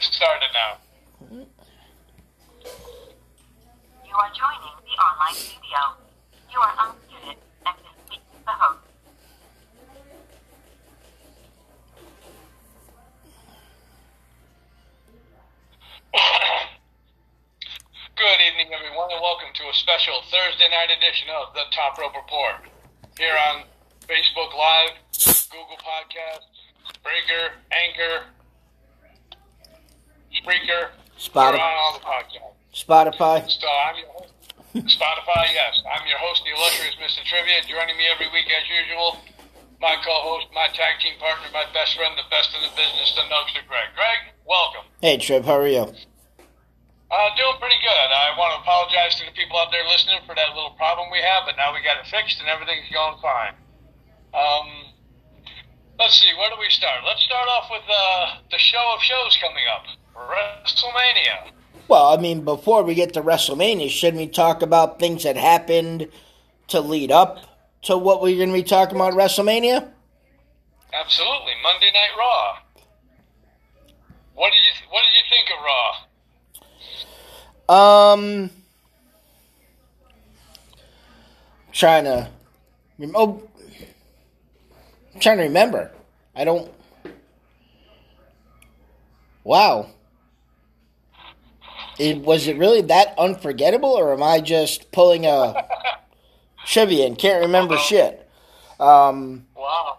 started now. You are joining the online studio. You are unmuted and speak to the host. Good evening, everyone, and welcome to a special Thursday night edition of the Top Rope Report. Here on Facebook Live, Google Podcasts, Breaker, Anchor, Spreaker. Spotify. On all the podcasts. Spotify. So I'm your host. Spotify, yes. I'm your host, the illustrious Mr. Trivia. Joining me every week, as usual, my co-host, my tag team partner, my best friend, the best in the business, the Nugster Greg. Greg, welcome. Hey, Triv, how are you? Uh, doing pretty good. I want to apologize to the people out there listening for that little problem we have, but now we got it fixed and everything's going fine. Um, let's see, where do we start? Let's start off with uh, the show of shows coming up, WrestleMania. Well, I mean, before we get to WrestleMania, shouldn't we talk about things that happened to lead up to what we're going to be talking about at WrestleMania? Absolutely, Monday Night Raw. What did you What did you think of Raw? Um, trying to, oh, I'm trying to remember. I don't. Wow. It, was it really that unforgettable, or am I just pulling a trivia and can't remember shit? Um, Wow.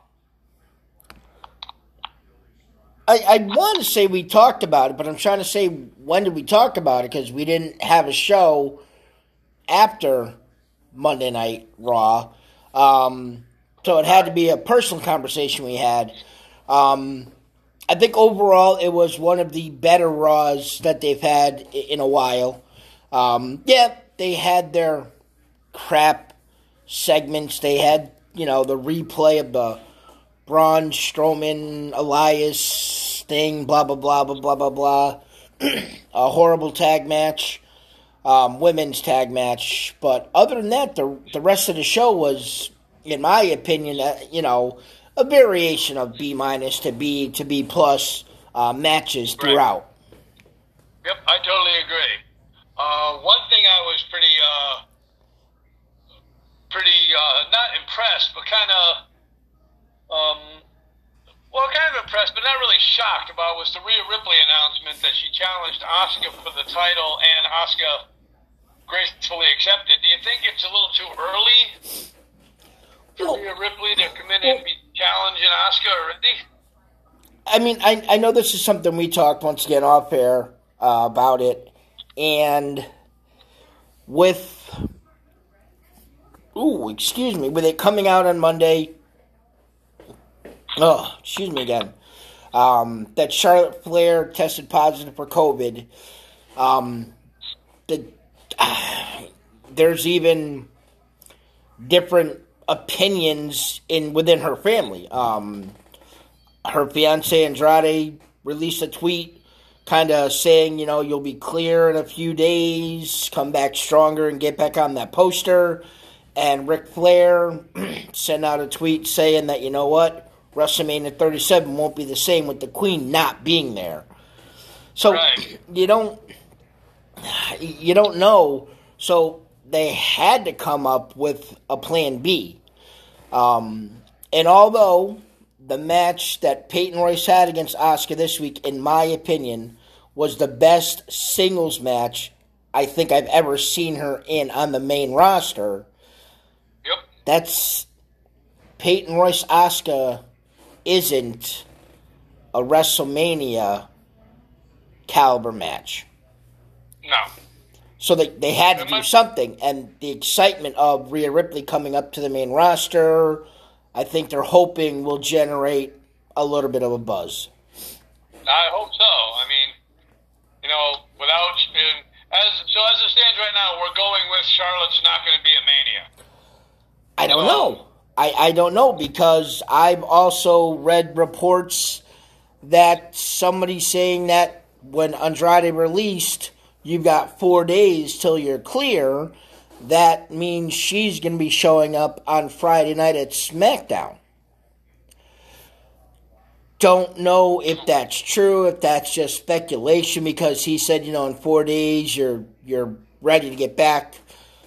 I, I want to say we talked about it, but I'm trying to say when did we talk about it because we didn't have a show after Monday Night Raw. Um, so it had to be a personal conversation we had. Um, I think overall it was one of the better Raws that they've had in a while. Um, yeah, they had their crap segments. They had, you know, the replay of the Braun Strowman, Elias thing, blah blah blah blah blah blah blah. a horrible tag match, um, women's tag match. But other than that, the the rest of the show was, in my opinion, uh, you know, a variation of B minus to B to B plus uh, matches Right. throughout. Yep, I totally agree. Uh, one thing I was pretty, uh, pretty uh, not impressed, but kind of, um, well, kind of impressed, but not really shocked about was the Rhea Ripley announcement that she challenged Asuka for the title, and Asuka gracefully accepted. Do you think it's a little too early Rhea Ripley to come in and be challenging Asuka already? I mean, I I know this is something we talked once again off air uh, about it, and with ooh, excuse me, with it coming out on Monday. Oh, excuse me again. Um, that Charlotte Flair tested positive for COVID. Um, the there's even different opinions in within her family. Um, her fiance Andrade released a tweet kind of saying, you know, you'll be clear in a few days, come back stronger and get back on that poster. And Ric Flair sent out a tweet saying that, you know what, WrestleMania 37 won't be the same with the Queen not being there. So Right. you don't you don't know. So they had to come up with a plan B. Um, and although the match that Peyton Royce had against Asuka this week, in my opinion, was the best singles match I think I've ever seen her in on the main roster, Yep. that's Peyton Royce Asuka isn't a WrestleMania caliber match. No. So they, they had to do something, and the excitement of Rhea Ripley coming up to the main roster, I think they're hoping will generate a little bit of a buzz. I hope so. I mean, you know, without and as so as it stands right now, we're going with Charlotte's not going to be a Mania. I don't Well- know. I, I don't know because I've also read reports that somebody saying that when Andrade released, you've got four days till you're clear. That means she's going to be showing up on Friday night at SmackDown. don't know if that's true, if that's just speculation, because he said, you know, in four days you're you're ready to get back,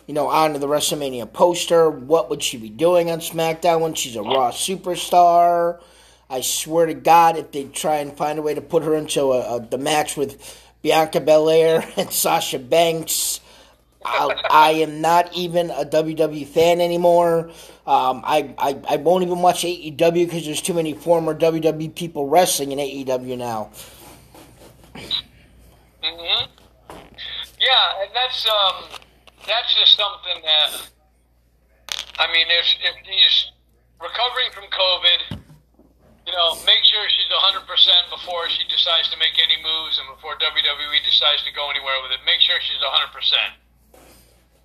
you know, onto the WrestleMania poster. What would she be doing on SmackDown when she's a Raw superstar? I swear to God, if they try and find a way to put her into a, a the match with Bianca Belair and Sasha Banks, I'll, I am not even a WWE fan anymore. Um, I, I I won't even watch AEW because there's too many former WWE people wrestling in AEW now. hmm Yeah, and that's um, that's just something that I mean, if if he's recovering from COVID, you know, make sure she's hundred percent before she decides to make any moves and before WWE decides to go anywhere with it. Make sure she's hundred percent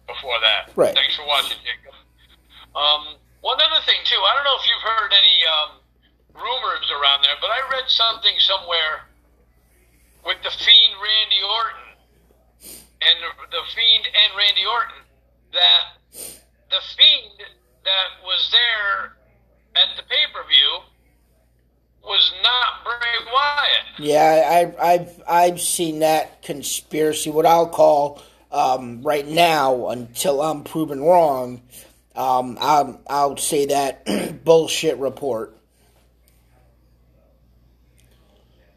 before that. Right. Thanks for watching, Jacob. Um, one other thing too, I don't know if you've heard any um, rumors around there, but I read something somewhere with the Fiend Randy Orton and the, the Fiend and Randy Orton that the Fiend that was there at the pay per view was not Bray Wyatt. Yeah, I, I've I've seen that conspiracy. What I'll call um, right now, until I'm proven wrong, um, I'll, I'll say that bullshit report.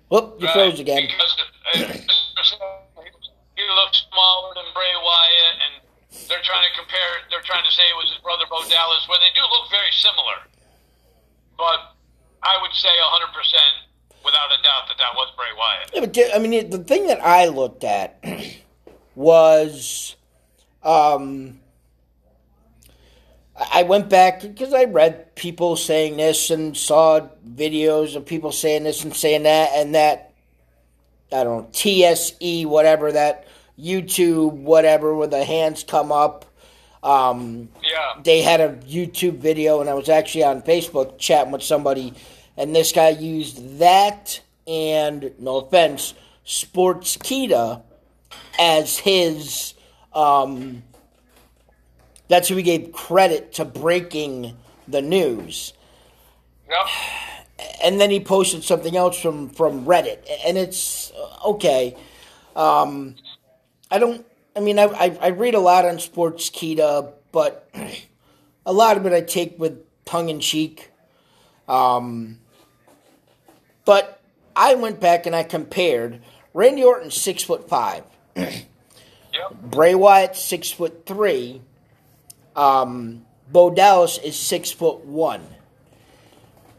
Whoop, you froze again. Because he looks smaller than Bray Wyatt, and they're trying to compare. They're trying to say it was his brother Bo Dallas, where they do look very similar. But I would say 100 percent, without a doubt, that that was Bray Wyatt. Yeah, but I mean, the thing that I looked at was, um, I I went back because I read people saying this and saw videos of people saying this and saying that, and that I don't know TSE whatever that YouTube whatever where the hands come up. Um, Yeah. they had a YouTube video, and I was actually on Facebook chatting with somebody, and this guy used that and no offense, Sportskeeda as his. Um, that's who he gave credit to breaking the news, Yep. and then he posted something else from from Reddit, and it's okay. Um, I don't. I mean, I, I I read a lot on Sportskeeda, but a lot of it I take with tongue in cheek. Um, but I went back and I compared. Randy Orton six foot five. Yep. Bray Wyatt six foot three. Um, Bo Dallas is six foot one.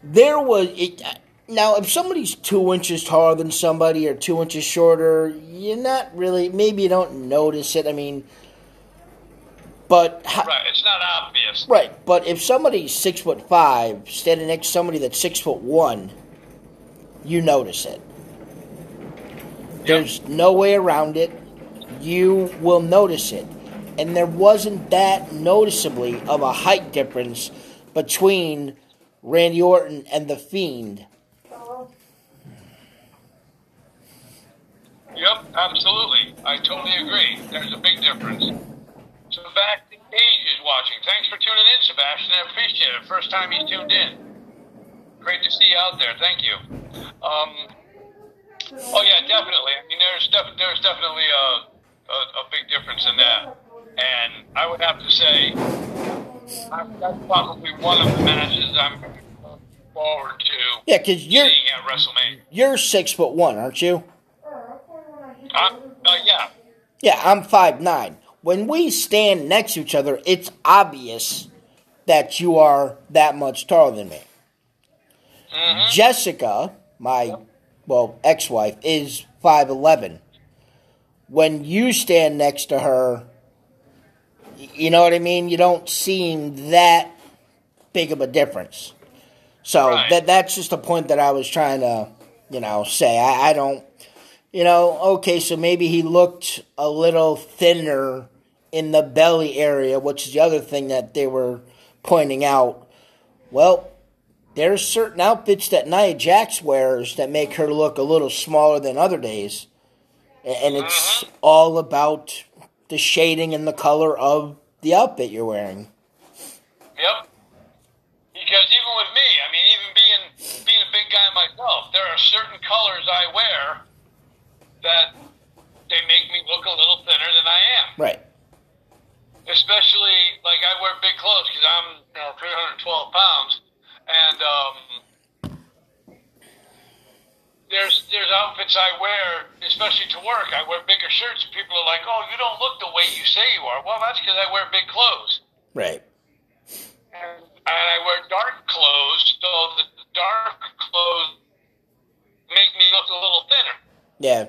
There was it. Now, if somebody's two inches taller than somebody or two inches shorter, you're not really. Maybe you don't notice it. I mean, but ho- Right. It's not obvious. Right, but if somebody's six foot five standing next to somebody that's six foot one, you notice it. There's no way around it. You will notice it. And there wasn't that noticeably of a height difference between Randy Orton and The Fiend. Yep. Absolutely. I totally agree. There's a big difference. Back to Cage is watching. Thanks for tuning in, Sebastian. I appreciate it. First time he's tuned in. Great to see you out there. Thank you. Um, oh yeah, definitely. I mean, there's def- there's definitely a, a a big difference in that, and I would have to say I- that's probably one of the matches I'm looking forward to Yeah, because you're seeing at WrestleMania. you're six foot one, aren't you? I'm, uh, yeah, Yeah, I'm five nine. When we stand next to each other, it's obvious that you are that much taller than me. Mm-hmm. Jessica, my well ex-wife, is five eleven. When you stand next to her, you know what I mean. You don't seem that big of a difference. So Right. that that's just a point that I was trying to, you know, say. I, I don't, you know, okay, so maybe he looked a little thinner in the belly area, which is the other thing that they were pointing out. Well, there's certain outfits that Nia Jax wears that make her look a little smaller than other days. And it's uh-huh. all about the shading and the color of the outfit you're wearing. Yep. Because even with me, I mean, even being being a big guy myself. There are certain colors I wear that they make me look a little thinner than I am. Right. Especially like I wear big clothes because I'm you know 312 pounds, and um, there's there's outfits I wear, especially to work. I wear bigger shirts. People are like, "Oh, you don't look the way you say you are." Well, that's because I wear big clothes, Right. and, and I wear dark clothes, so the dark clothes make me look a little thinner. Yeah.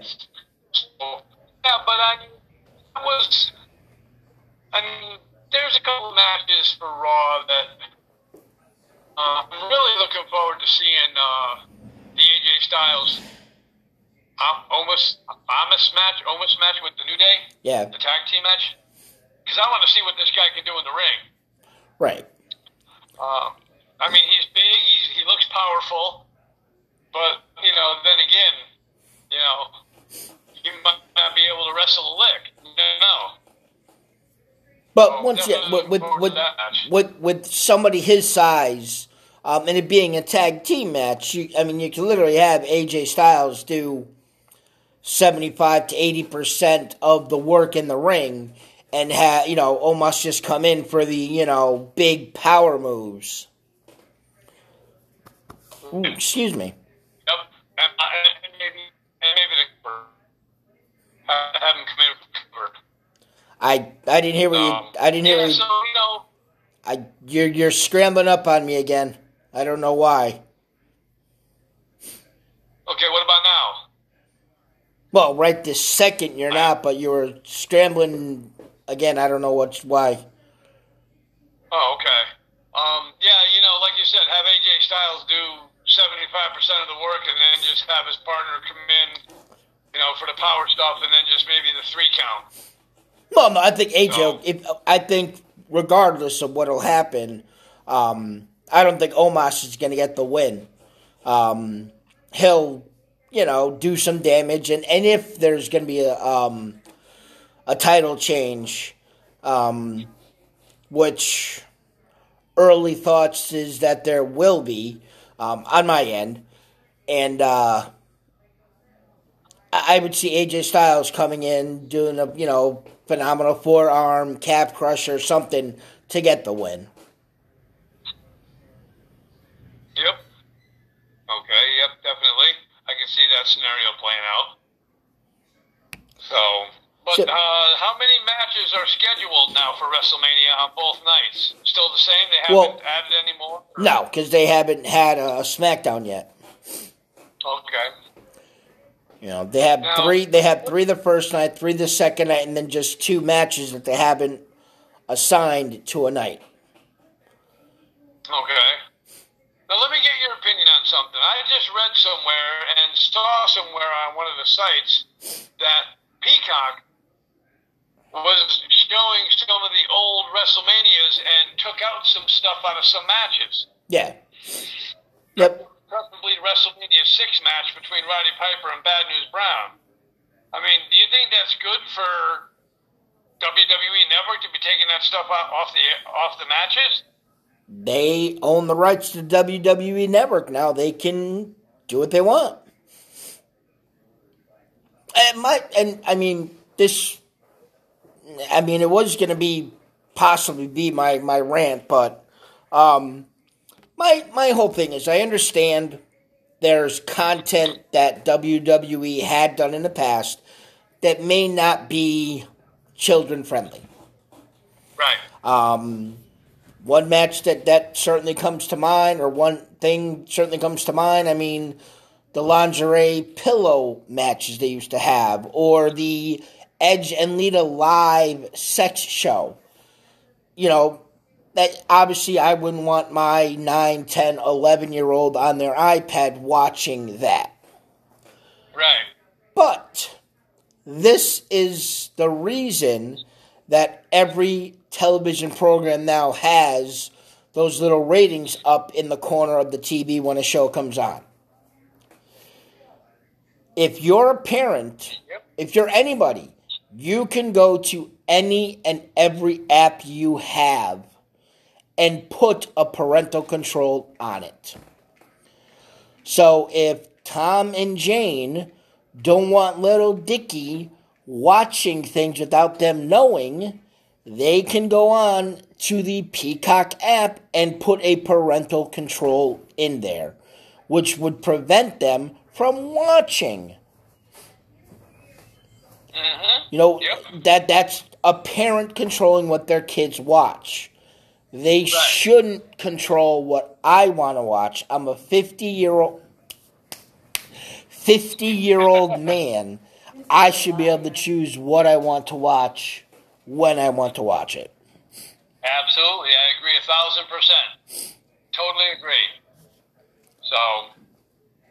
So, yeah, but I, I was. I mean, there's a couple of matches for Raw that uh, I'm really looking forward to seeing uh, the AJ Styles um, Omos Omos match, Omos match with the New Day, Yeah. the tag team match, because I want to see what this guy can do in the ring. Right. Uh, I mean, he's big, he's, he looks powerful, but you know, then again, you know, he might not be able to wrestle a lick. No. know. But Oh, once again, with with with, to that match. with with somebody his size, um, and it being a tag team match, you, I mean, you can literally have AJ Styles do seventy five to eighty percent of the work in the ring, and have you know Omos just come in for the you know big power moves. Ooh, excuse me. Yep, and, uh, and maybe and maybe the uh, have him come in for I I didn't hear what you um, I didn't hear yeah, you, so you know, I you're you're scrambling up on me again. I don't know why. okay. What about now? Well, right this second you're not, but you were scrambling again. I don't know what's why. Oh, okay. Um, yeah, you know, like you said, have AJ Styles do seventy five percent of the work, and then just have his partner come in, you know, for the power stuff, and then just maybe the three count. Well, no, I think AJ. No. If I think regardless of what'll happen, um, I don't think Omos is going to get the win. Um, he'll, you know, do some damage, and, and if there's going to be a um, a title change, um, which early thoughts is that there will be um, on my end, and uh, I would see AJ Styles coming in doing a you know phenomenal forearm calf crusher something to get the win. Yep. Okay. Yep. Definitely. I can see that scenario playing out. So, but So- uh, how many matches are scheduled now for WrestleMania on both nights? Still the same? They haven't Well- added any more? No, because they haven't had a SmackDown yet. Okay. You know they have No. three. They have three the first night, three the second night, and then just two matches that they haven't assigned to a night. Okay. Now let me get your opinion on something. I just read somewhere and saw somewhere on one of the sites that Peacock was showing some of the old WrestleManias and took out some stuff out of some matches. Yeah. Yep. Preferably WrestleMania 6 match between Roddy Piper and Bad News Brown. I mean, do you think that's good for WWE Network to be taking that stuff off the off the matches? They own the rights to WWE Network now. They can do what they want. And my and I mean this. I mean it was going to be possibly be my my rant, but um, my my whole thing is I understand there's content that WWE had done in the past that may not be children friendly. Right. Um, one match that, that certainly comes to mind, or one thing certainly comes to mind. I mean, the lingerie pillow matches they used to have, or the Edge and Lita live sex show. You know, that obviously I wouldn't want my 9, 10, 11 year old on their iPad watching that. Right. But this is the reason that every television program now has those little ratings up in the corner of the TV when a show comes on. If you're a parent, Yep. if you're anybody, you can go to any and every app you have and put a parental control on it. So if Tom and Jane don't want little Dicky watching things without them knowing, they can go on to the Peacock app and put a parental control in there, which would prevent them from watching. Mm-hmm. You know Yep. that that's a parent controlling what their kids watch. They shouldn't control what I want to watch. I'm a 50 year old 50 year old man. I should be able to choose what I want to watch when I want to watch it. Absolutely, I agree a thousand percent. Totally agree. So,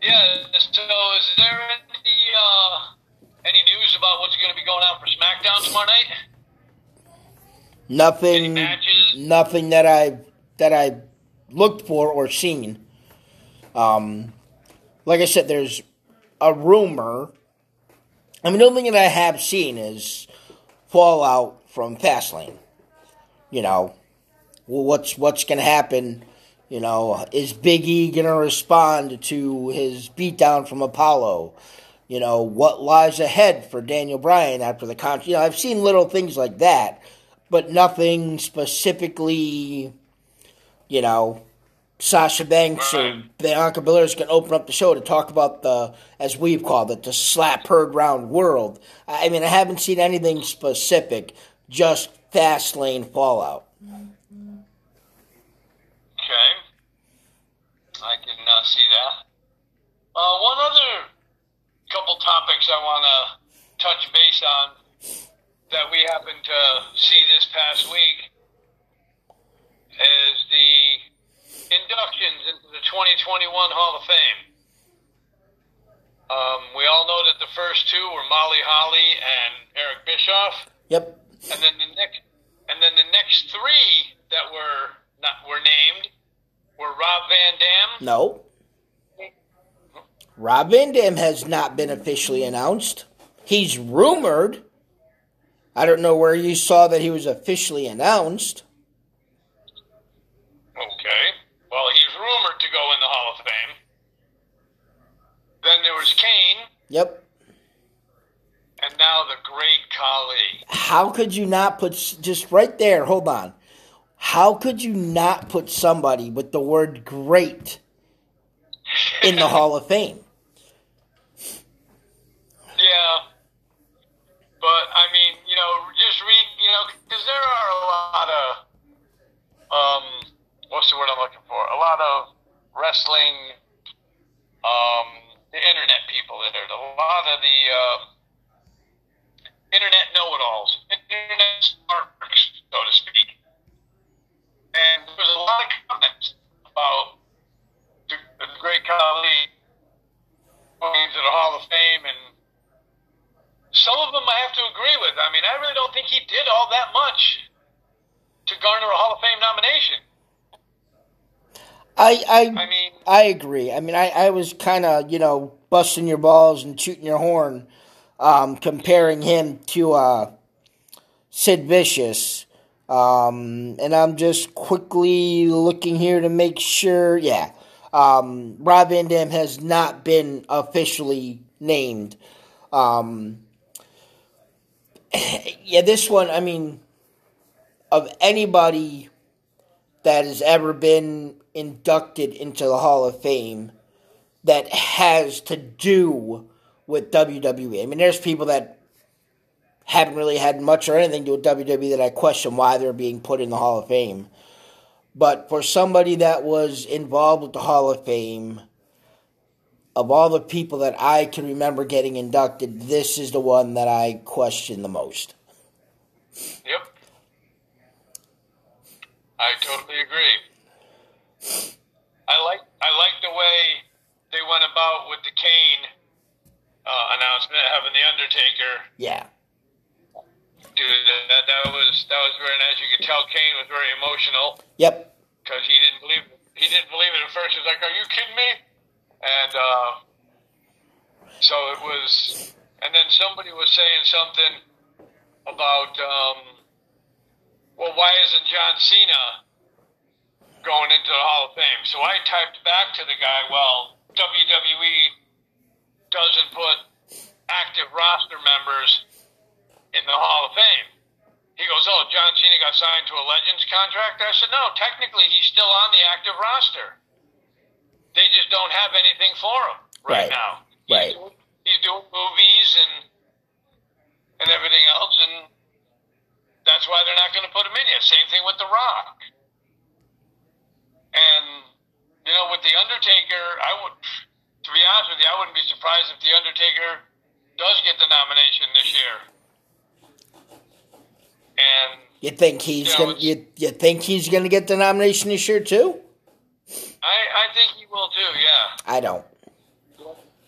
yeah. So, is there any uh, any news about what's going to be going on for SmackDown tomorrow night? Nothing nothing that I that I looked for or seen. Um, like I said, there's a rumor. I mean, the only thing that I have seen is fallout from Fastlane. You know, what's what's gonna happen? You know, is Big E gonna respond to his beatdown from Apollo? You know, what lies ahead for Daniel Bryan after the con? You know, I've seen little things like that, but nothing specifically. You know, Sasha Banks or. Bianca Belair is going to open up the show to talk about the, as we've called it, the slap heard round world. I mean, I haven't seen anything specific, just Fastlane fallout. Okay, I can uh, see that. Uh, one other couple topics I want to touch base on that we happened to see this past week is the inductions into the 2021 Hall of Fame. Um, we all know that the first two were Molly Holly and Eric Bischoff Yep. and then the next and then the next three that were not were named were Rob Van Dam, No. Rob Van Dam has not been officially announced. He's rumored. I don't know where you saw that he was officially announced. Okay. Well, he's rumored to go in the Hall of Fame. Then there was Kane, Yep. and now the Great Khali. How could you not put just right there? Hold on. How could you not put somebody with the word great in the Hall of Fame? Yeah. But, I mean, know, just read, you know, because there are a lot of, um, what's the word I'm looking for? A lot of wrestling, um, the internet people that are, a lot of the, uh, internet know-it-alls, internet smarks, so to speak. And there was a lot of comments about the, the great Khali going to the Hall of Fame and some of them I have to agree with. I mean, I really don't think he did all that much to garner a Hall of Fame nomination. I I I mean, I agree. I mean, I, I was kind of, you know, busting your balls and shooting your horn, um, comparing him to uh, Sid Vicious. Um, and I'm just quickly looking here to make sure. Yeah. Um, Rob Van Dam has not been officially named. Um, yeah, this one, I mean, of anybody that has ever been inducted into the Hall of Fame that has to do with WWE. I mean, there's people that haven't really had much or anything to do with WWE that I question why they're being put in the Hall of Fame. But for somebody that was involved with the Hall of Fame, of all the people that I can remember getting inducted, this is the one that I question the most. yep. I totally agree. I like I like the way they went about with the Kane uh, announcement, having the Undertaker Yeah. Dude, that. that. Was that was very nice. You could tell Kane was very emotional. Yep. because he didn't believe he didn't believe it at first. He was like, "Are you kidding me?" And uh, so it was. And then somebody was saying something about, um, well, why isn't John Cena going into the Hall of Fame? So I typed back to the guy, well, WWE doesn't put active roster members in the Hall of Fame. He goes, Oh, John Cena got signed to a Legends contract? I said, No, technically he's still on the active roster. They just don't have anything for him right, Right. now. Right. He's doing movies and and everything else, and that's why they're not going to put him in yet. Same thing with The Rock. And you know, with the Undertaker, I would, to be honest with you, I wouldn't be surprised if the Undertaker does get the nomination this year. And You think he's Yeah, gonna you, you think he's gonna get the nomination this year too? I, I think he will too. Yeah. I don't.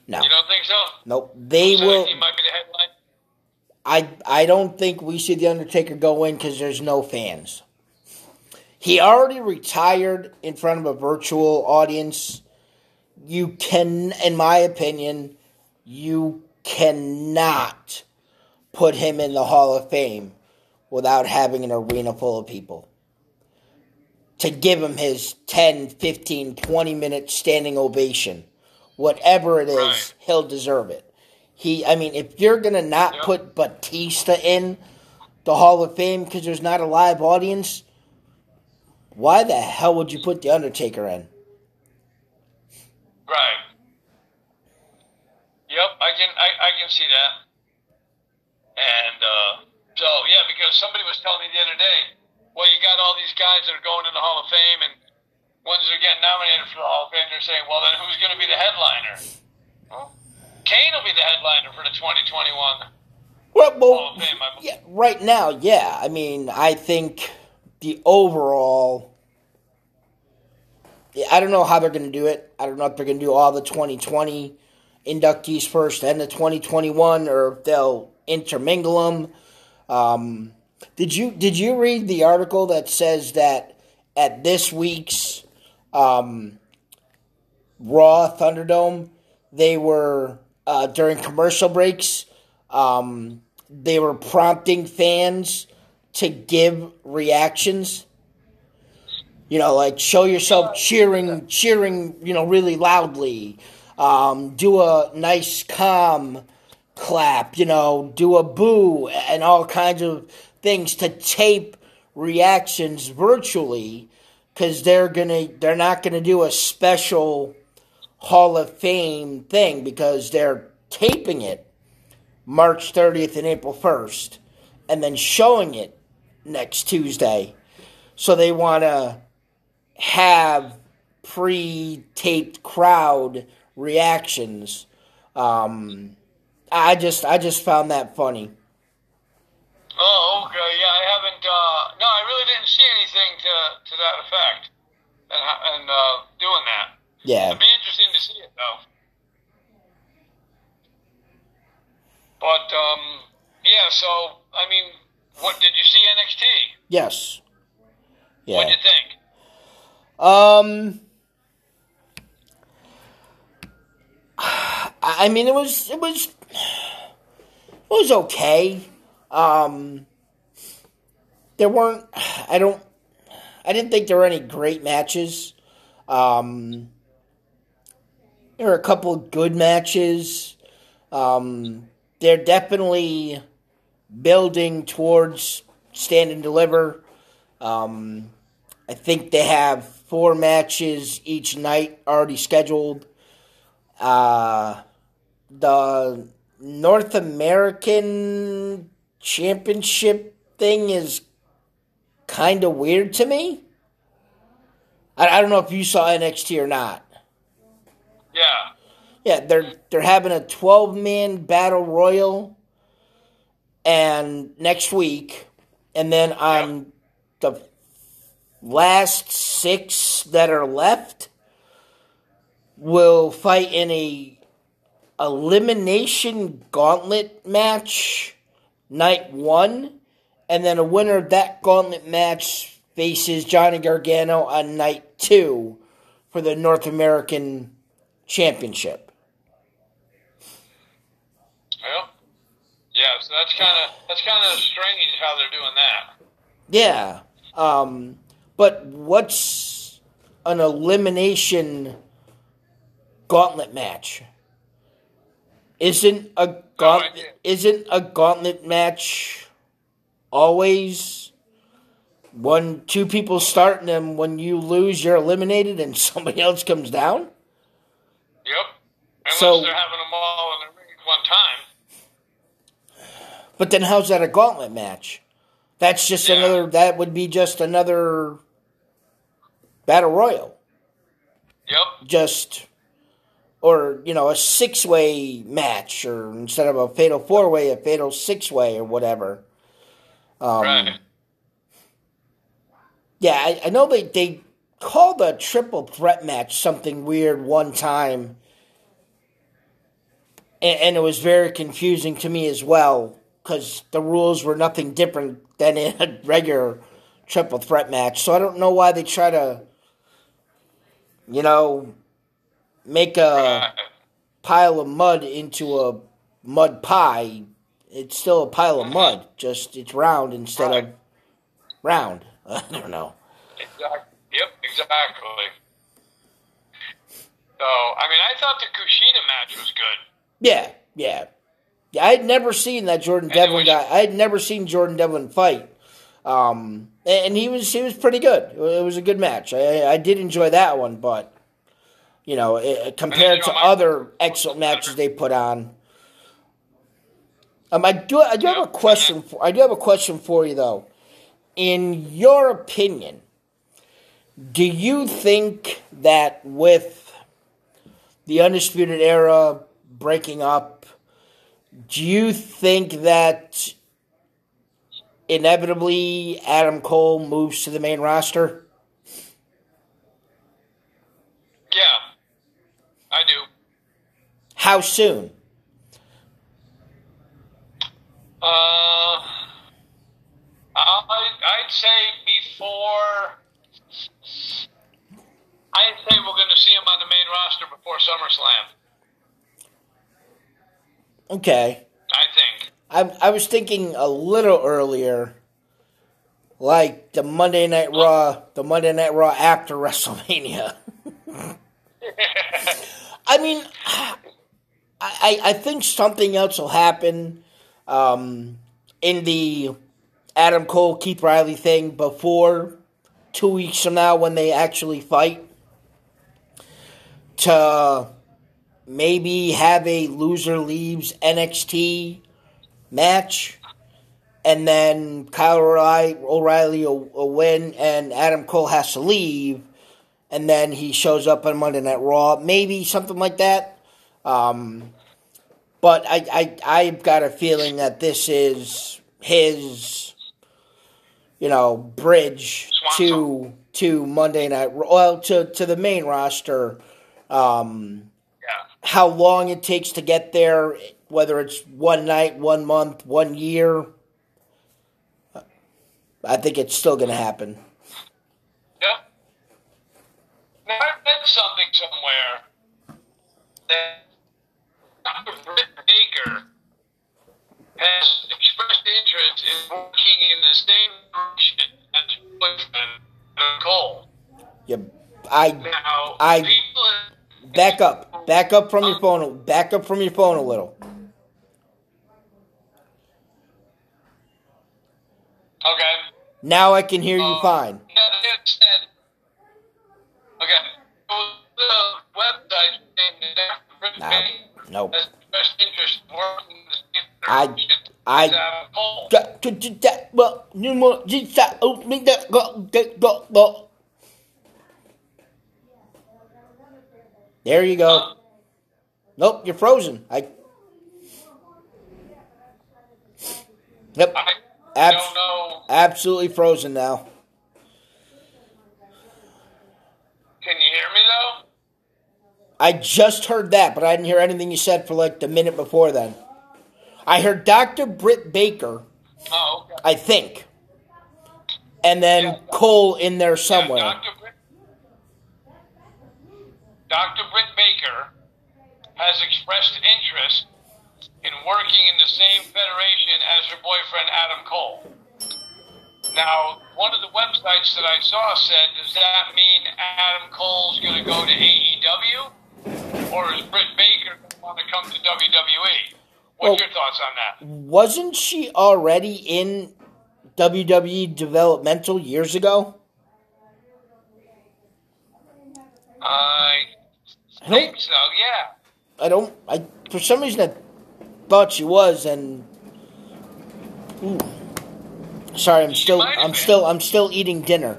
No. You don't think so? Nope. They So will He might be the headline. I I don't think we see the Undertaker go in because there's no fans. He already retired in front of a virtual audience. You can, in my opinion, you cannot put him in the Hall of Fame without having an arena full of people. To give him his 10, 15, 20 minute standing ovation, whatever it is, Right. he'll deserve it. He, I mean, if you're gonna not Yep. put Batista in the Hall of Fame because there's not a live audience, why the hell would you put the Undertaker in? Right. Yep, I can I, I can see that. And uh, so yeah, because somebody was telling me the other day, well, you got all these guys that are going in the Hall of Fame, and ones that are getting nominated for the Hall of Fame, they're saying, well, then who's going to be the headliner? Well, Kane will be the headliner for the 2021 Well, Hall well of Fame. I believe. yeah, right now, yeah. I mean, I think the overall. I don't know how they're going to do it. I don't know if they're going to do all the 2020 inductees first and the 2021, or if they'll intermingle them. Um, did you did you read the article that says that at this week's um, Raw Thunderdome, they were uh, during commercial breaks, um, they were prompting fans to give reactions. You know, like show yourself cheering, cheering, you know, really loudly. Um, do a nice calm clap, you know, do a boo and all kinds of things to tape reactions virtually because they're gonna they're not gonna do a special Hall of Fame thing because they're taping it March 30th and April 1st and then showing it next Tuesday. So they want to have pre-taped crowd reactions. Um, I just I just found that funny. Oh, okay. Yeah, I haven't. Uh, no, I really didn't see anything to to that effect, and and uh, doing that. Yeah. It'd be interesting to see it though. But um, yeah. So I mean, what did you see NXT? Yes. Yeah. What'd you think? Um, I I mean, it was it was it was okay. Um, there weren't. I don't. I didn't think there were any great matches. Um, there were a couple of good matches. Um, they're definitely building towards stand and deliver. Um, I think they have four matches each night already scheduled. Uh, the North American Championship thing is kind of weird to me. I, I don't know if you saw NXT or not. Yeah. Yeah, they're they're having a twelve man battle royal, and next week, and then on the last six that are left will fight in a elimination gauntlet match night one, and then a winner of that gauntlet match faces Johnny Gargano on night two for the North American Championship. Yeah. Yeah. So that's kind of that's kind of strange how they're doing that. Yeah. Um, but what's an elimination gauntlet match? Isn't a No gauntlet idea. isn't a gauntlet match always when two people start and then when you lose you're eliminated and somebody else comes down? Yep. Unless So- they're having them all in the ring one time. But then how's that a gauntlet match? That's just Yeah. another that would be just another battle royal. Yep. Just or, you know, a six way match or instead of a fatal four way, a fatal six way or whatever. Um, right. Yeah, I, I know they, they called a triple threat match something weird one time. And, and it was very confusing to me as well because the rules were nothing different than in a regular triple threat match. So I don't know why they try to, you know, make a pile of mud into a mud pie. It's still a pile of mud, just it's round instead of round. I don't know. Exactly. Yep, exactly. So, I mean, I thought the Kushida match was good. Yeah, yeah. I had never seen that Jordan And Devlin guy. I had never seen Jordan Devlin fight. Um, and he was he was pretty good. It was a good match. I, I did enjoy that one, but you know, it, compared you to other excellent matches they put on. Um, I do I do have a question. For, I do have a question for you though. In your opinion, do you think that with the Undisputed Era breaking up, do you think that inevitably Adam Cole moves to the main roster? Yeah, I do. How soon? Uh, I, I'd say before. I'd say we're going to see him on the main roster before SummerSlam. Okay. I think. I, I was thinking a little earlier, like the Monday Night Raw, the Monday Night Raw after WrestleMania. I mean, I, I, I think something else will happen um, in the Adam Cole Kyle O'Reilly thing before two weeks from now when they actually fight. To maybe have a loser leaves NXT match, and then Kyle O'Reilly, will, win, and Adam Cole has to leave, and then he shows up on Monday Night Raw, maybe something like that. Um, but I, I, I've got a feeling that this is his, you know, bridge to to Monday Night, well, to to the main roster. Um. How long it takes to get there, whether it's one night, one month, one year. I think it's still going to happen. Yeah. Now, I read something somewhere that Dr. Britt Baker has expressed interest in working in the same direction as boyfriend, Adam Cole. Yeah, I Now, I- people back up, back up from your phone, back up from your phone a little. Okay. Now I can hear you Um, fine. Yeah, they said. Okay. The website saying that Dr. Britt No, Baker no. has expressed interest in working in the same I- I- well, you know, just that- oh, me that- go- go- go- go. There you go. Nope, you're frozen. I. Yep. I Abs- don't know. Absolutely frozen now. Can you hear me though? I just heard that, but I didn't hear anything you said for like the minute before then. I heard Dr. Britt Baker, Oh, okay. I think. And then Yeah. Cole in there somewhere. Yeah, Dr. Britt, Baker has expressed interest in working in the same federation as her boyfriend Adam Cole. Now, one of the websites that I saw said, does that mean Adam Cole's going to go to AEW? Or is Britt Baker going to come to WWE. What's Well- your thoughts on that? Wasn't she already in WWE developmental years ago? I I think don't. so. Yeah. I don't. I for some reason I thought she was, and Ooh. sorry, I'm still. I'm been. still. I'm still eating dinner.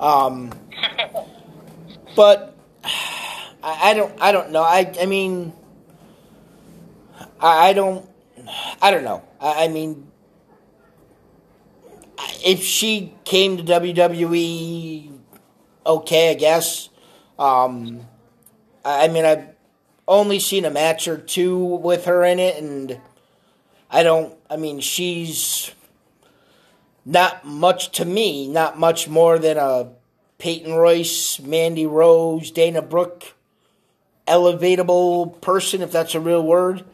Um, but I, I don't. I don't know. I. I mean, I, I don't. I don't know. I, I mean, if she came to WWE, okay, I guess. Um, I mean, I've only seen a match or two with her in it, and I don't. I mean, she's not much to me. Not much more than a Peyton Royce, Mandy Rose, Dana Brooke, elevatable person, if that's a real word.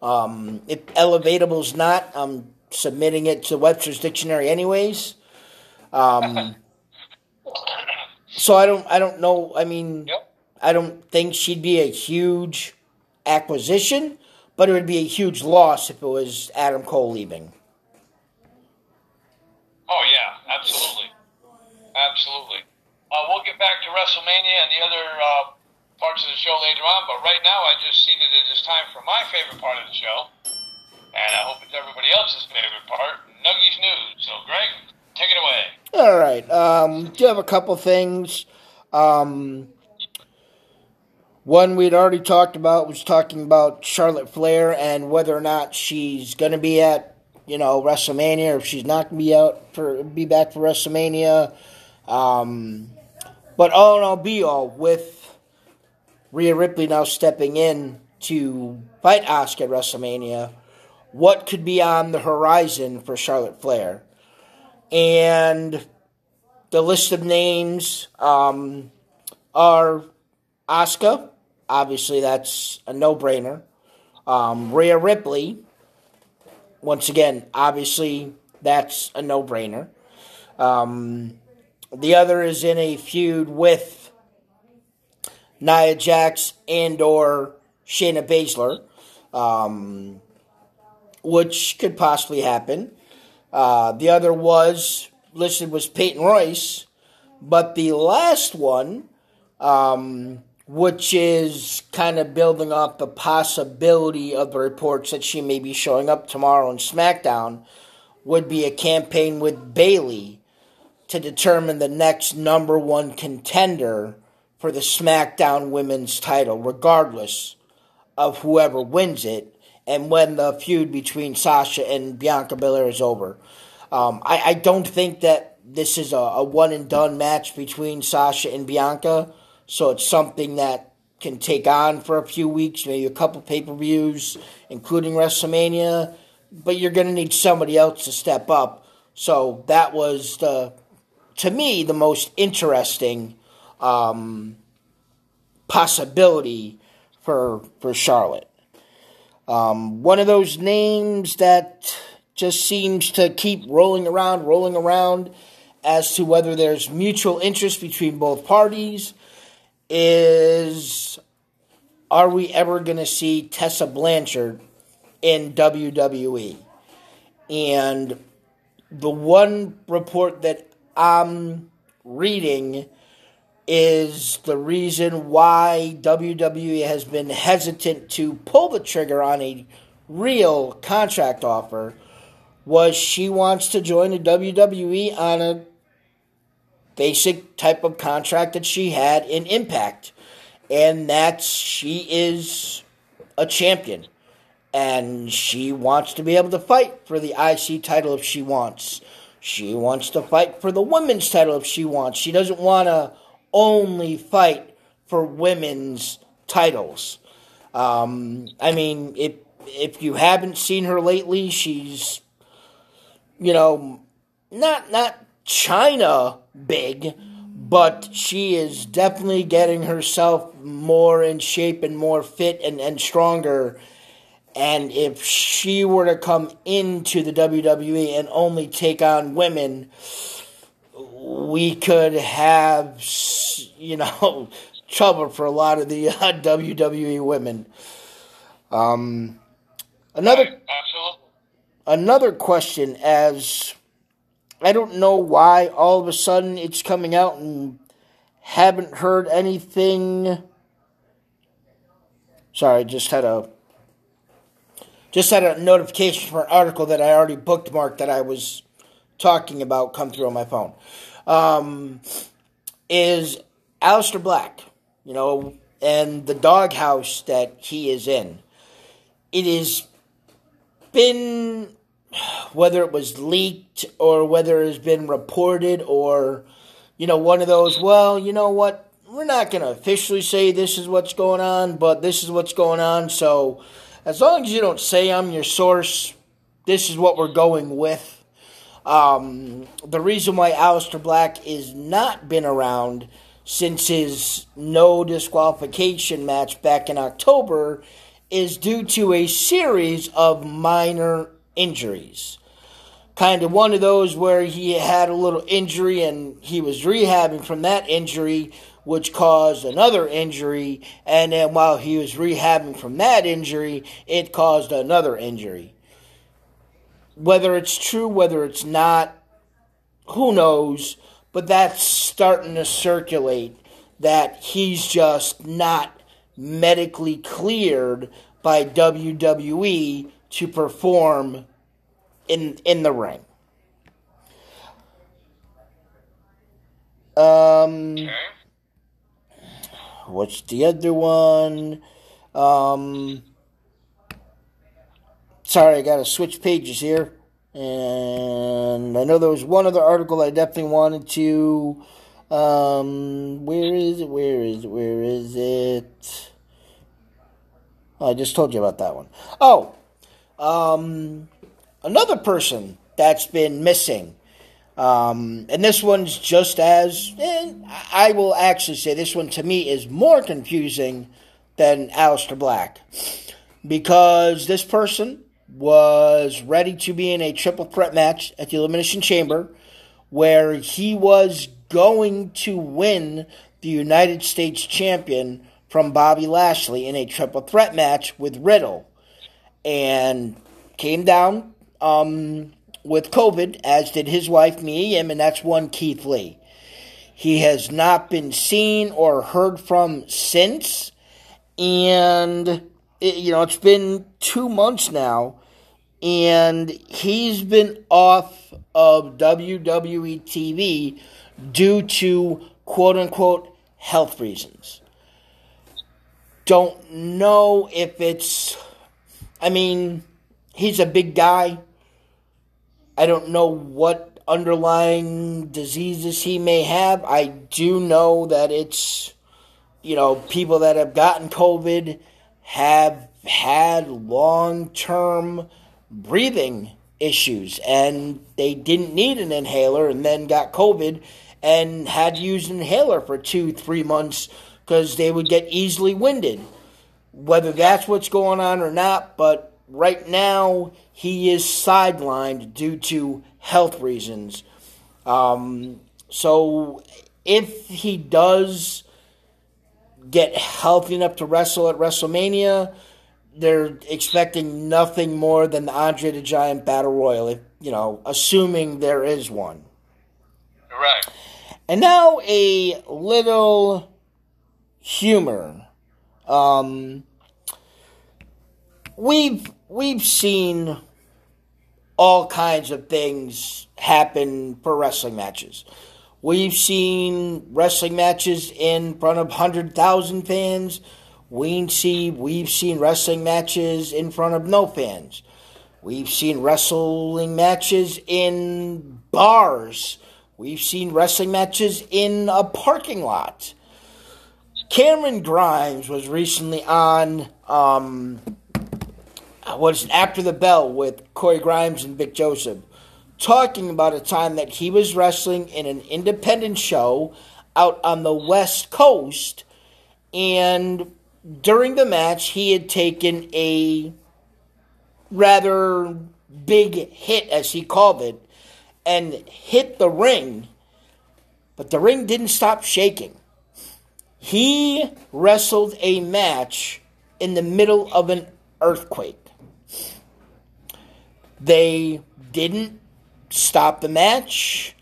Um, if elevatable's not, I'm submitting it to Webster's dictionary, anyways. Um, so I don't. I don't know. I mean. Yep. I don't think she'd be a huge acquisition, but it would be a huge loss if it was Adam Cole leaving. Oh yeah, absolutely, absolutely. Uh, we'll get back to WrestleMania and the other uh, parts of the show later on, but right now I just see that it is time for my favorite part of the show, and I hope it's everybody else's favorite part, Nuggies News. So, Greg, take it away. All right. Um, do have a couple things. Um, one we'd already talked about was talking about Charlotte Flair and whether or not she's going to be at you know WrestleMania or if she's not going to be out for be back for WrestleMania. Um, but all in all, be all with Rhea Ripley now stepping in to fight Asuka at WrestleMania. What could be on the horizon for Charlotte Flair? And the list of names um, are Asuka. Obviously, that's a no-brainer. Um, Rhea Ripley. Once again, obviously, that's a no-brainer. Um, the other is in a feud with Nia Jax and or Shayna Baszler, um, which could possibly happen. Uh, the other was listed was Peyton Royce, but the last one, um, which is kind of building up the possibility of the reports that she may be showing up tomorrow on SmackDown, would be a campaign with Bayley to determine the next number one contender for the SmackDown Women's title, regardless of whoever wins it, and when the feud between Sasha and Bianca Belair is over. Um, I, I don't think that this is a, a one and done match between Sasha and Bianca, so it's something that can take on for a few weeks, maybe a couple pay per views, including WrestleMania. But you're going to need somebody else to step up. So that was the, to me, the most interesting um, possibility for for Charlotte. Um, one of those names that just seems to keep rolling around, rolling around as to whether there's mutual interest between both parties is are we ever going to see Tessa Blanchard in WWE? And the one report that I'm reading is the reason why WWE has been hesitant to pull the trigger on a real contract offer was she wants to join the WWE on a basic type of contract that she had in Impact. And that she is a champion. And she wants to be able to fight for the IC title if she wants. She wants to fight for the women's title if she wants. She doesn't want to only fight for women's titles. Um, I mean, if if you haven't seen her lately, she's you know not not Chyna big, but she is definitely getting herself more in shape and more fit and, and stronger. And if she were to come into the WWE and only take on women, we could have, you know, trouble for a lot of the uh, WWE women. Um, another another question as I don't know why all of a sudden it's coming out and haven't heard anything. Sorry, just had a just had a notification for an article that I already bookmarked that I was talking about come through on my phone. Um, is Aleister Black, you know, and the doghouse that he is in. It has been whether it was leaked or whether it has been reported or you know one of those well you know what? We're not going to officially say this is what's going on but this is what's going on. So as long as you don't say i'm your source this is what we're going with. Um, the reason why Aleister Black is not been around since his no disqualification match back in October is due to a series of minor injuries. Kind of one of those where he had a little injury and he was rehabbing from that injury, which caused another injury. And then while he was rehabbing from that injury, it caused another injury. Whether it's true, whether it's not, who knows? But that's starting to circulate that he's just not medically cleared by WWE to perform in in the ring. Um, what's the other one? Um, sorry, I got to switch pages here. And I know there was one other article I definitely wanted to. Um, where is it? Where is it? Where is it? I just told you about that one. Oh, um, another person that's been missing. Um, and this one's just as, eh, I will actually say this one to me is more confusing than Aleister Black. Because this person was ready to be in a triple threat match at the Elimination Chamber where he was going to win the United States champion from Bobby Lashley in a triple threat match with Riddle. And came down um, with COVID, as did his wife, Mia Yim, and that's one Keith Lee. He has not been seen or heard from since. And, it, you know, it's been two months now. And he's been off of WWE TV due to quote unquote health reasons. Don't know if it's. I mean, he's a big guy. I don't know what underlying diseases he may have. I do know that it's, you know, people that have gotten COVID have had long term breathing issues and they didn't need an inhaler and then got COVID and had to use an inhaler for two, three months because they would get easily winded. Whether that's what's going on or not, but right now he is sidelined due to health reasons. Um, so if he does get healthy enough to wrestle at WrestleMania, they're expecting nothing more than the Andre the Giant Battle Royal, if, you know, assuming there is one. Right. And now a little humor. Um, we've we've seen all kinds of things happen for wrestling matches. We've seen wrestling matches in front of hundred thousand fans. We see we've seen wrestling matches in front of no fans. We've seen wrestling matches in bars. We've seen wrestling matches in a parking lot. Cameron Grimes was recently on um, was after the bell with Corey Grimes and Vic Joseph, talking about a time that he was wrestling in an independent show out on the West Coast, and during the match he had taken a rather big hit, as he called it, and hit the ring, but the ring didn't stop shaking. He wrestled a match in the middle of an earthquake. They didn't stop the match.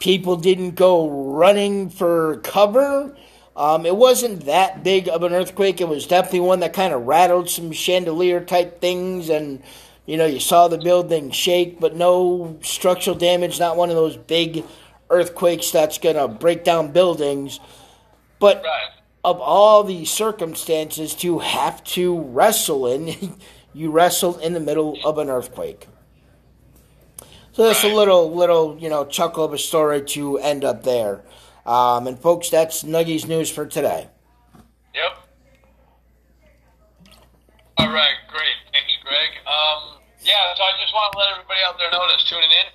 People didn't go running for cover. Um, it wasn't that big of an earthquake. It was definitely one that kind of rattled some chandelier type things, and you know you saw the building shake, but no structural damage. Not one of those big earthquakes that's gonna break down buildings. But Right. of all the circumstances to have to wrestle in, you wrestled in the middle of an earthquake. So that's a little, little, you know, chuckle of a story to end up there. Um, and folks, that's Nuggies news for today. Yep. All right, great. Thank you, Greg. Um, yeah, so I just want to let everybody out there know that's tuning in.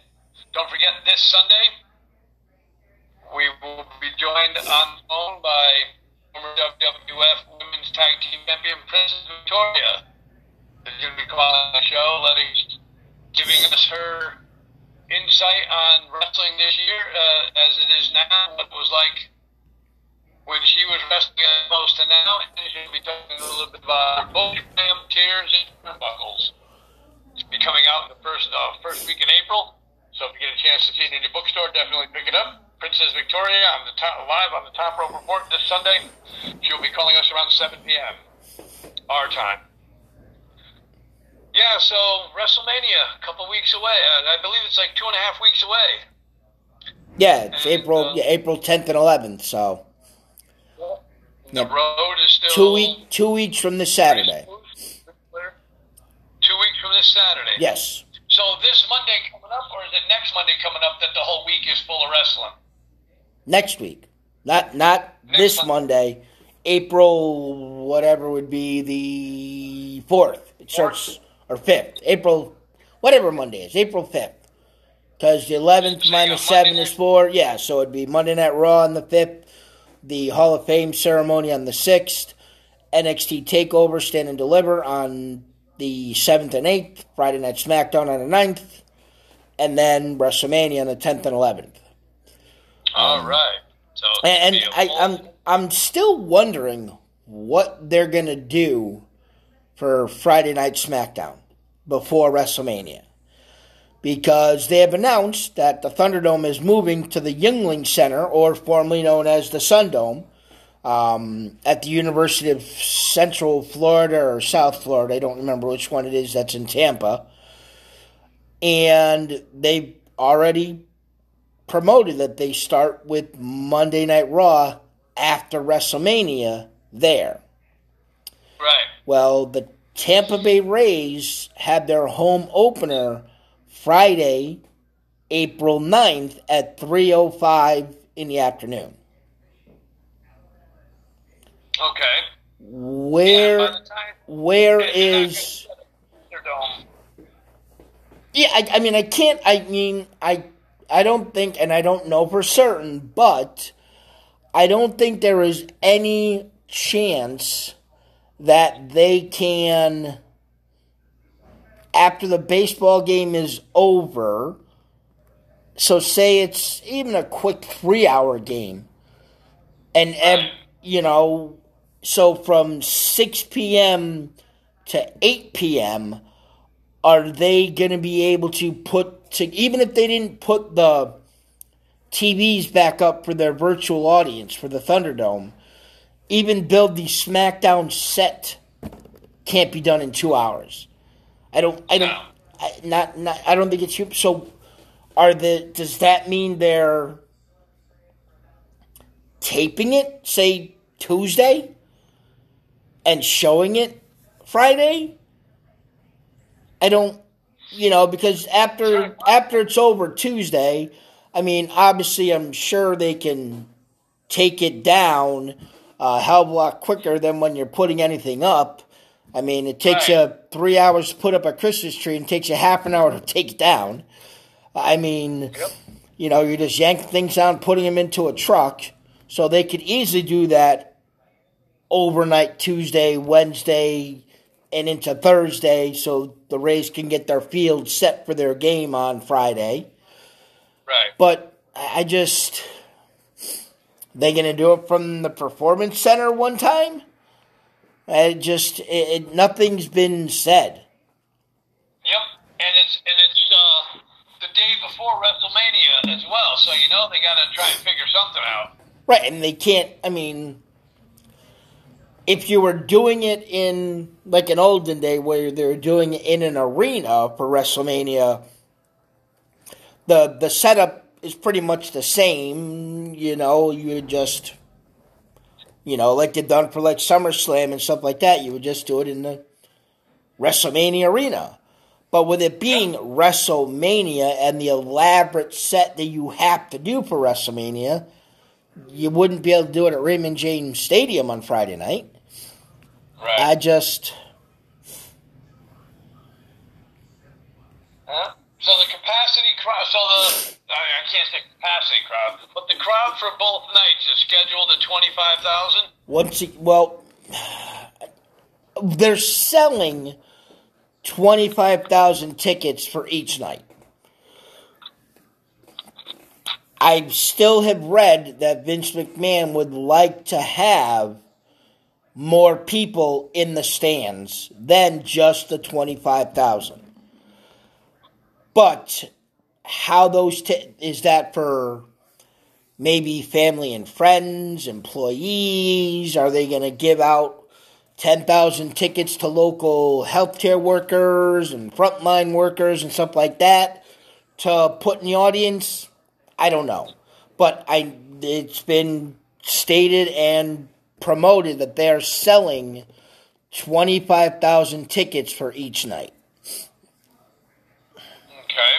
Don't forget this Sunday, we will be joined on the phone by former WWF Women's Tag Team Champion Princess Victoria. She's going to be on the show, letting, giving us her insight on wrestling this year uh, as it is now, what it was like when she was wrestling at most to now, and to be talking a little bit about both Bam, Tears, and Turnbuckles. It's be coming out in the first uh, first week in April, so if you get a chance to see it in your bookstore, definitely pick it up. Princess Victoria on the top, live on the Top Rope Report this Sunday. She'll be calling us around 7 p.m. our time. Yeah, so WrestleMania, a couple weeks away. Uh, I believe it's like two and a half weeks away. Yeah, it's And, April, uh, yeah, April 10th and 11th. So The road is still two week, two weeks from this Saturday. Two weeks from this Saturday. Yes, So this Monday coming up, or is it next Monday coming up that the whole week is full of wrestling? Next week. Not not Next this month. Monday. April whatever would be the fourth. It starts or fifth. April whatever Monday is. April fifth. Because the eleventh minus Monday seven is night- four. Yeah, so it'd be Monday Night Raw on the fifth, the Hall of Fame ceremony on the sixth, NXT Takeover Stand and Deliver on the seventh and eighth, Friday Night SmackDown on the 9th, and then WrestleMania on the tenth and eleventh. All right. So And, and gonna be a I, full- I'm I'm still wondering what they're gonna do for Friday Night SmackDown before WrestleMania, because they have announced that the Thunderdome is moving to the Yuengling Center, or formerly known as the Sundome, um, at the University of Central Florida or South Florida. I don't remember which one it is. That's in Tampa, and they've already promoted that they start with Monday Night Raw after WrestleMania there. right. Well, the Tampa Bay Rays had their home opener Friday, April 9th at 3:05 in the afternoon. Okay. Where Yeah, by the time where Yeah, you're not is. Yeah, I, I mean, I can't. I mean, I, I don't think, and I don't know for certain, but I don't think there is any chance that they can, after the baseball game is over. So, say it's even a quick three-hour game, and, Right. you know, so from six p.m. to eight p.m are they going to be able to put to even if they didn't put the TVs back up for their virtual audience for the Thunderdome, even build the SmackDown set can't be done in two hours. I don't. I don't. No. I, not. Not. I don't think it's hu- so. Are the? Does that mean they're taping it, say Tuesday, and showing it Friday? I don't, you know, because after after it's over Tuesday, I mean, obviously, I'm sure they can take it down a hell of a lot quicker than when you're putting anything up. I mean, it takes Right. you three hours to put up a Christmas tree and takes you half an hour to take it down. I mean, Yep. you know, you're just yanking things out, putting them into a truck. So they could easily do that overnight Tuesday, Wednesday, and into Thursday so the Rays can get their field set for their game on Friday. Right. But I I just. They going to do it from the Performance Center one time? It just it, it, nothing's been said. Yep, and it's and it's uh, the day before WrestleMania as well, so you know they got to try and figure something out. Right, and they can't. I mean, if you were doing it in like an olden day where they're doing it in an arena for WrestleMania, the the setup is pretty much the same. You know, you would just, you know, like they've done for like SummerSlam and stuff like that. You would just do it in the WrestleMania arena. But with it being WrestleMania and the elaborate set that you have to do for WrestleMania, you wouldn't be able to do it at Raymond James Stadium on Friday night. Right. I just Huh? So the capacity crowd, so the I, I can't say capacity crowd, but the crowd for both nights is scheduled at twenty five thousand. once it, well, they're selling twenty five thousand tickets for each night. I still have read that Vince McMahon would like to have more people in the stands than just the 25,000. But how those t- is that for maybe family and friends, employees? Are they going to give out 10,000 tickets to local healthcare workers and frontline workers and stuff like that to put in the audience? I don't know. But I it's been stated and promoted that they're selling 25,000 tickets for each night. Okay.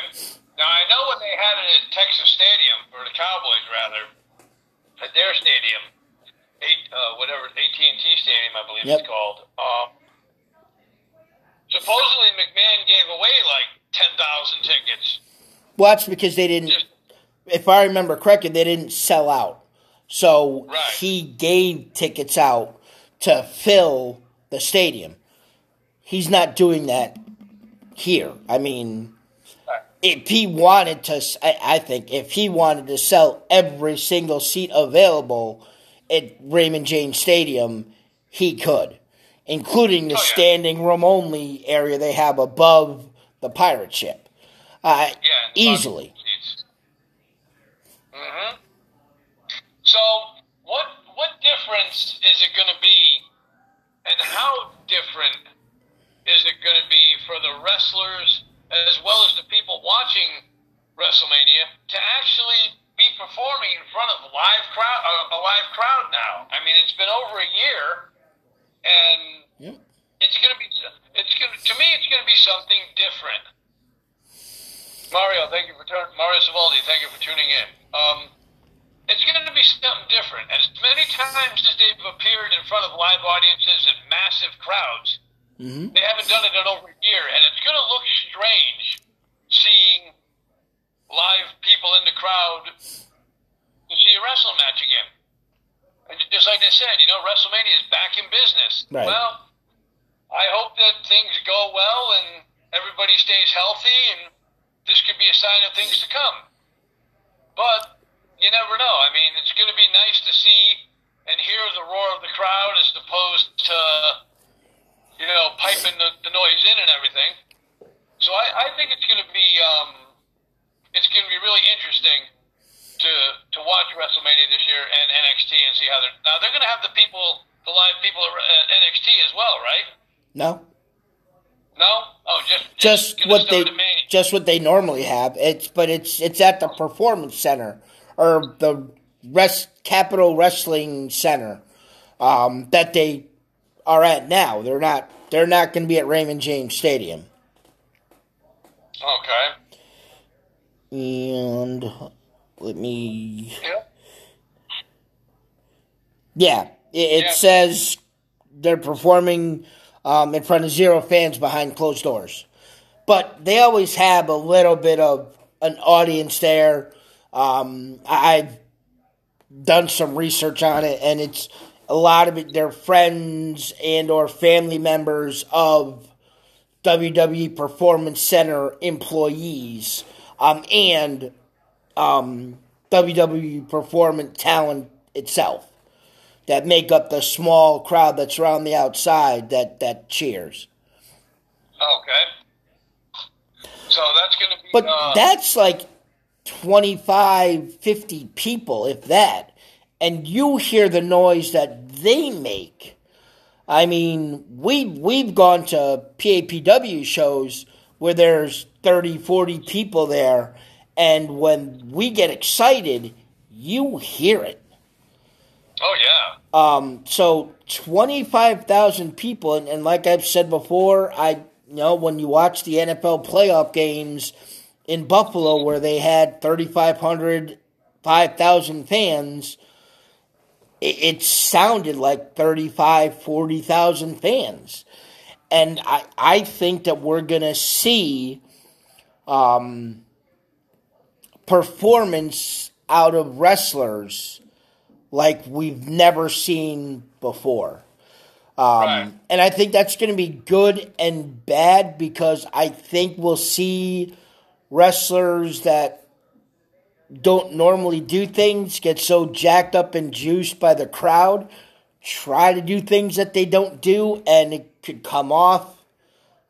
Now I know when they had it at Texas Stadium, or the Cowboys rather, at their stadium, eight uh, whatever AT and T Stadium, I believe Yep. it's called. Um, supposedly McMahon gave away like ten thousand tickets. Well, that's because they didn't Just if I remember correctly, they didn't sell out. So Right. he gave tickets out to fill the stadium. He's not doing that here. I mean, if he wanted to, I, I think if he wanted to sell every single seat available at Raymond James Stadium, he could, including the Oh, yeah. standing room only area they have above the pirate ship. Uh, yeah, easily. Mm-hmm. So what what difference is it going to be, and how different is it going to be for the wrestlers as well as the people watching WrestleMania to actually be performing in front of a live crowd, a, live crowd now? I mean, it's been over a year, and it's going to be it's going to to me it's going to be something different. Mario, thank you for turn Mario Savaldi, thank you for tuning in. Um, it's going to be something different. As many times as they've appeared in front of live audiences and massive crowds, hmm they haven't done it in over a year, and it's going to look strange seeing live people in the crowd to see a wrestling match again. And just like they said, you know, WrestleMania is back in business. Right. Well, I hope that things go well and everybody stays healthy, and this could be a sign of things to come. But you never know. I mean, it's going to be nice to see and hear the roar of the crowd as opposed to, you know, piping the, the noise in and everything. So I, I think it's going to be um, it's going to be really interesting to to watch WrestleMania this year and NXT and see how they're now they're going to have the people, the live people at NXT as well, right? No, No, oh, just just gonna what they. Just what they normally have. It's but it's it's at the Performance Center or the Rest Capitol Wrestling Center um, that they are at now. They're not they're not going to be at Raymond James Stadium. Okay. And let me Yeah. yeah, it, Yeah. says they're performing um, in front of zero fans behind closed doors. But they always have a little bit of an audience there. Um, I've done some research on it, and it's a lot of it. They're friends and or family members of WWE Performance Center employees, um, and um, WWE Performance talent itself. that make up the small crowd that's around the outside that that cheers. Okay. So that's going to be. But uh, that's like 25, 50 people, if that. And you hear the noise that they make. I mean, we we've gone to PAPW shows where there's 30, 40 people there, and when we get excited, you hear it. Oh yeah. Um, so 25,000 people, and, and like I've said before, I you know when you watch the NFL playoff games in Buffalo where they had 3,500, 5,000 fans, it, it sounded like 35, 40,000 fans. And I, I think that we're going to see um, performance out of wrestlers like we've never seen before. Um, Right. And I think that's going to be good and bad because I think we'll see wrestlers that don't normally do things get so jacked up and juiced by the crowd, try to do things that they don't do, and it could come off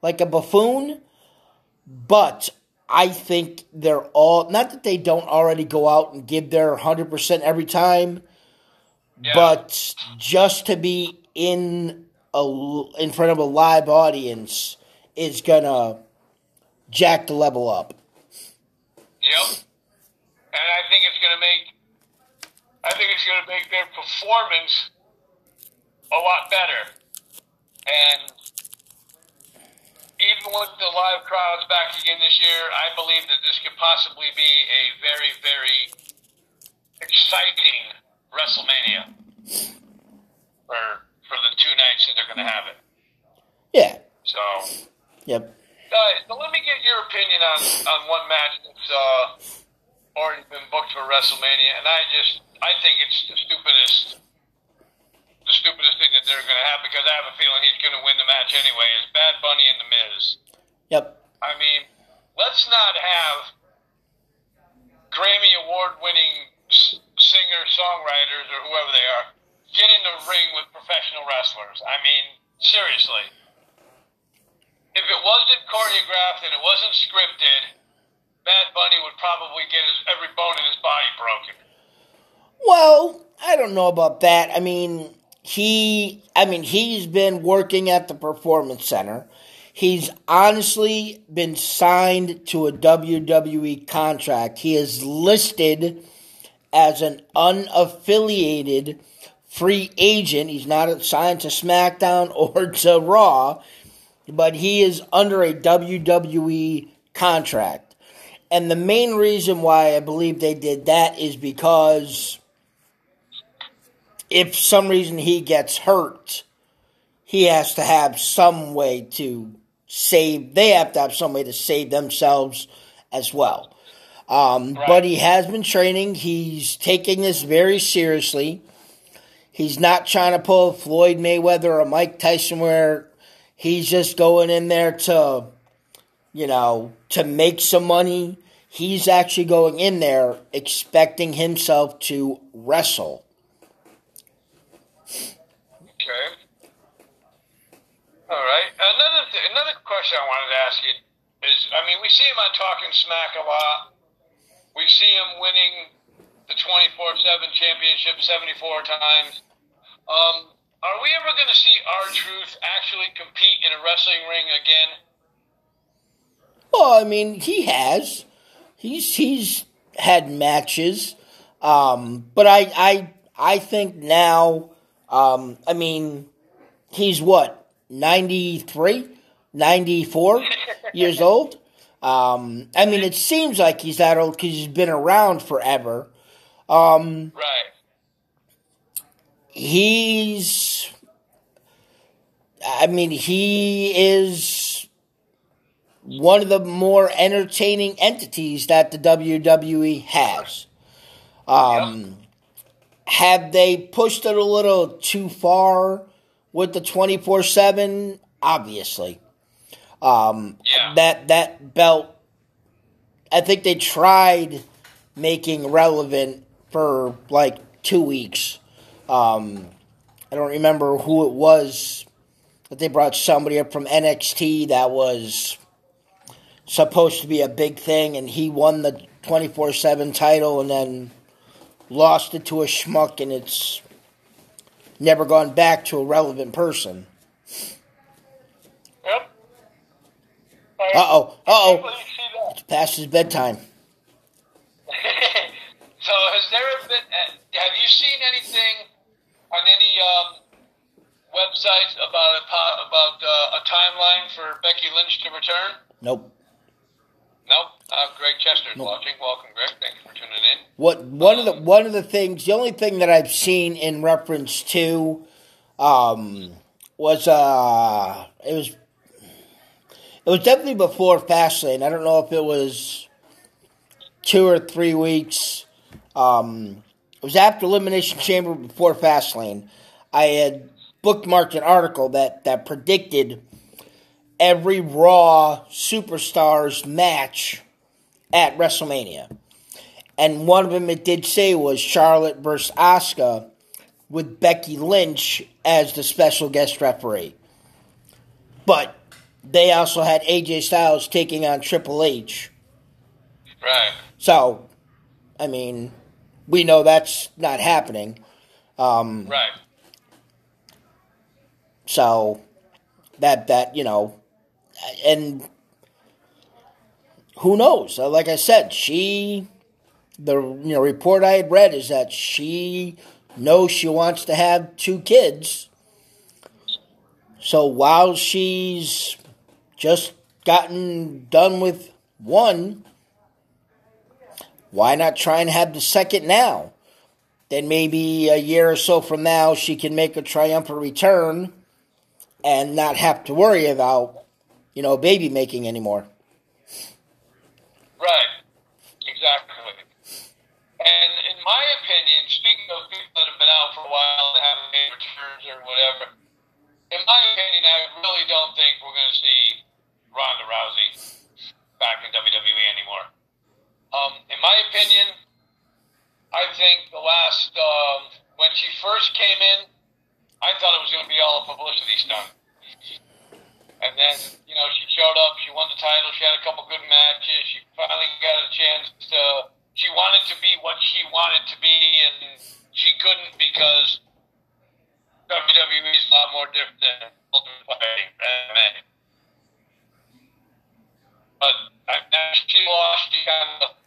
like a buffoon. But I think they're all, not that they don't already go out and give their 100% every time, Yeah. but just to be in a in front of a live audience is gonna jack the level up. Yep. And I think it's to make. I think it's to make their performance a lot better. And even with the live crowds back again this year, I believe that this could possibly be a very, very exciting WrestleMania for for the two nights that they're going to have it. Yeah. So, Yep. uh, so let me get your opinion on on one match that's uh, already been booked for WrestleMania, and I just I think it's the stupidest the stupidest thing that they're going to have because I have a feeling he's going to win the match anyway. Is Bad Bunny and The Miz. Yep. I mean, let's not have Grammy award winning singer songwriters or whoever they are get in the ring with professional wrestlers. I mean, seriously. If it wasn't choreographed and it wasn't scripted, Bad Bunny would probably get his, every bone in his body broken. Well, I don't know about that. I mean, he I mean, he's been working at the performance center. He's honestly been signed to a WWE contract. He is listed as an unaffiliated free agent. He's not signed to SmackDown or to Raw, but he is under a WWE contract. And the main reason why I believe they did that is because if some reason he gets hurt, he has to have some way to save. They have to have some way to save themselves as well. Um, Right. But he has been training. He's taking this very seriously. He's not trying to pull Floyd Mayweather or Mike Tyson where he's just going in there to, you know, to make some money. He's actually going in there expecting himself to wrestle. Okay. All right. Another th- another question I wanted to ask you is, I mean, we see him on Talking Smack a lot. We see him winning the twenty four seven championship seventy four times. Um, are we ever going to see R-Truth actually compete in a wrestling ring again? Well, I mean, he has. He's he's had matches, um, but I I I think now. Um, I mean, he's what 93, 94 years old. Um, I mean, it seems like he's that old because he's been around forever. Um, Right. he's I mean he is one of the more entertaining entities that the WWE has. Um, Have they pushed it a little too far with the twenty four seven? Obviously, um, Yeah. that that belt. I think they tried making relevant for like two weeks. Um, I don't remember who it was, but they brought somebody up from NXT that was supposed to be a big thing, and he won the 24 7 title and then lost it to a schmuck, and it's never gone back to a relevant person. Yep. Uh oh, uh oh. Well, you see that. It's past his bedtime. so has there been? uh, Have you seen anything on any um, websites about a about uh, a timeline for Becky Lynch to return? Nope. Nope. Uh, Greg Chester's Nope. watching. Welcome, Greg. Thank you for tuning in. What one of the one of the things, the only thing that I've seen in reference to, um, was uh, it was it was definitely before Fastlane. I don't know if it was two or three weeks. Um, it was after Elimination Chamber before Fastlane. I had bookmarked an article that that predicted every Raw superstars match at WrestleMania. And one of them it did say was Charlotte versus Asuka with Becky Lynch as the special guest referee. But they also had AJ Styles taking on Triple H. Right. So, I mean, we know that's not happening. Um, Right. So that that you know, and who knows? Uh, Like I said, she the you know report I had read is that she knows she wants to have two kids. So while she's just gotten done with one, why not try and have the second now? Then maybe a year or so from now, she can make a triumphant return and not have to worry about, you know, baby making anymore. Right. Exactly. And in my opinion, speaking of people that have been out for a while and haven't made returns or whatever, in my opinion, I really don't think we're going to see Ronda Rousey back in WWE anymore. Um, in my opinion, I think the last um, when she first came in, I thought it was going to be all a publicity stunt. And then, you know, she showed up, she won the title, she had a couple good matches, she finally got a chance to. She wanted to be what she wanted to be, and she couldn't because WWE is a lot more different than Ultimate Fighting, MMA. But I, now she lost, she kind of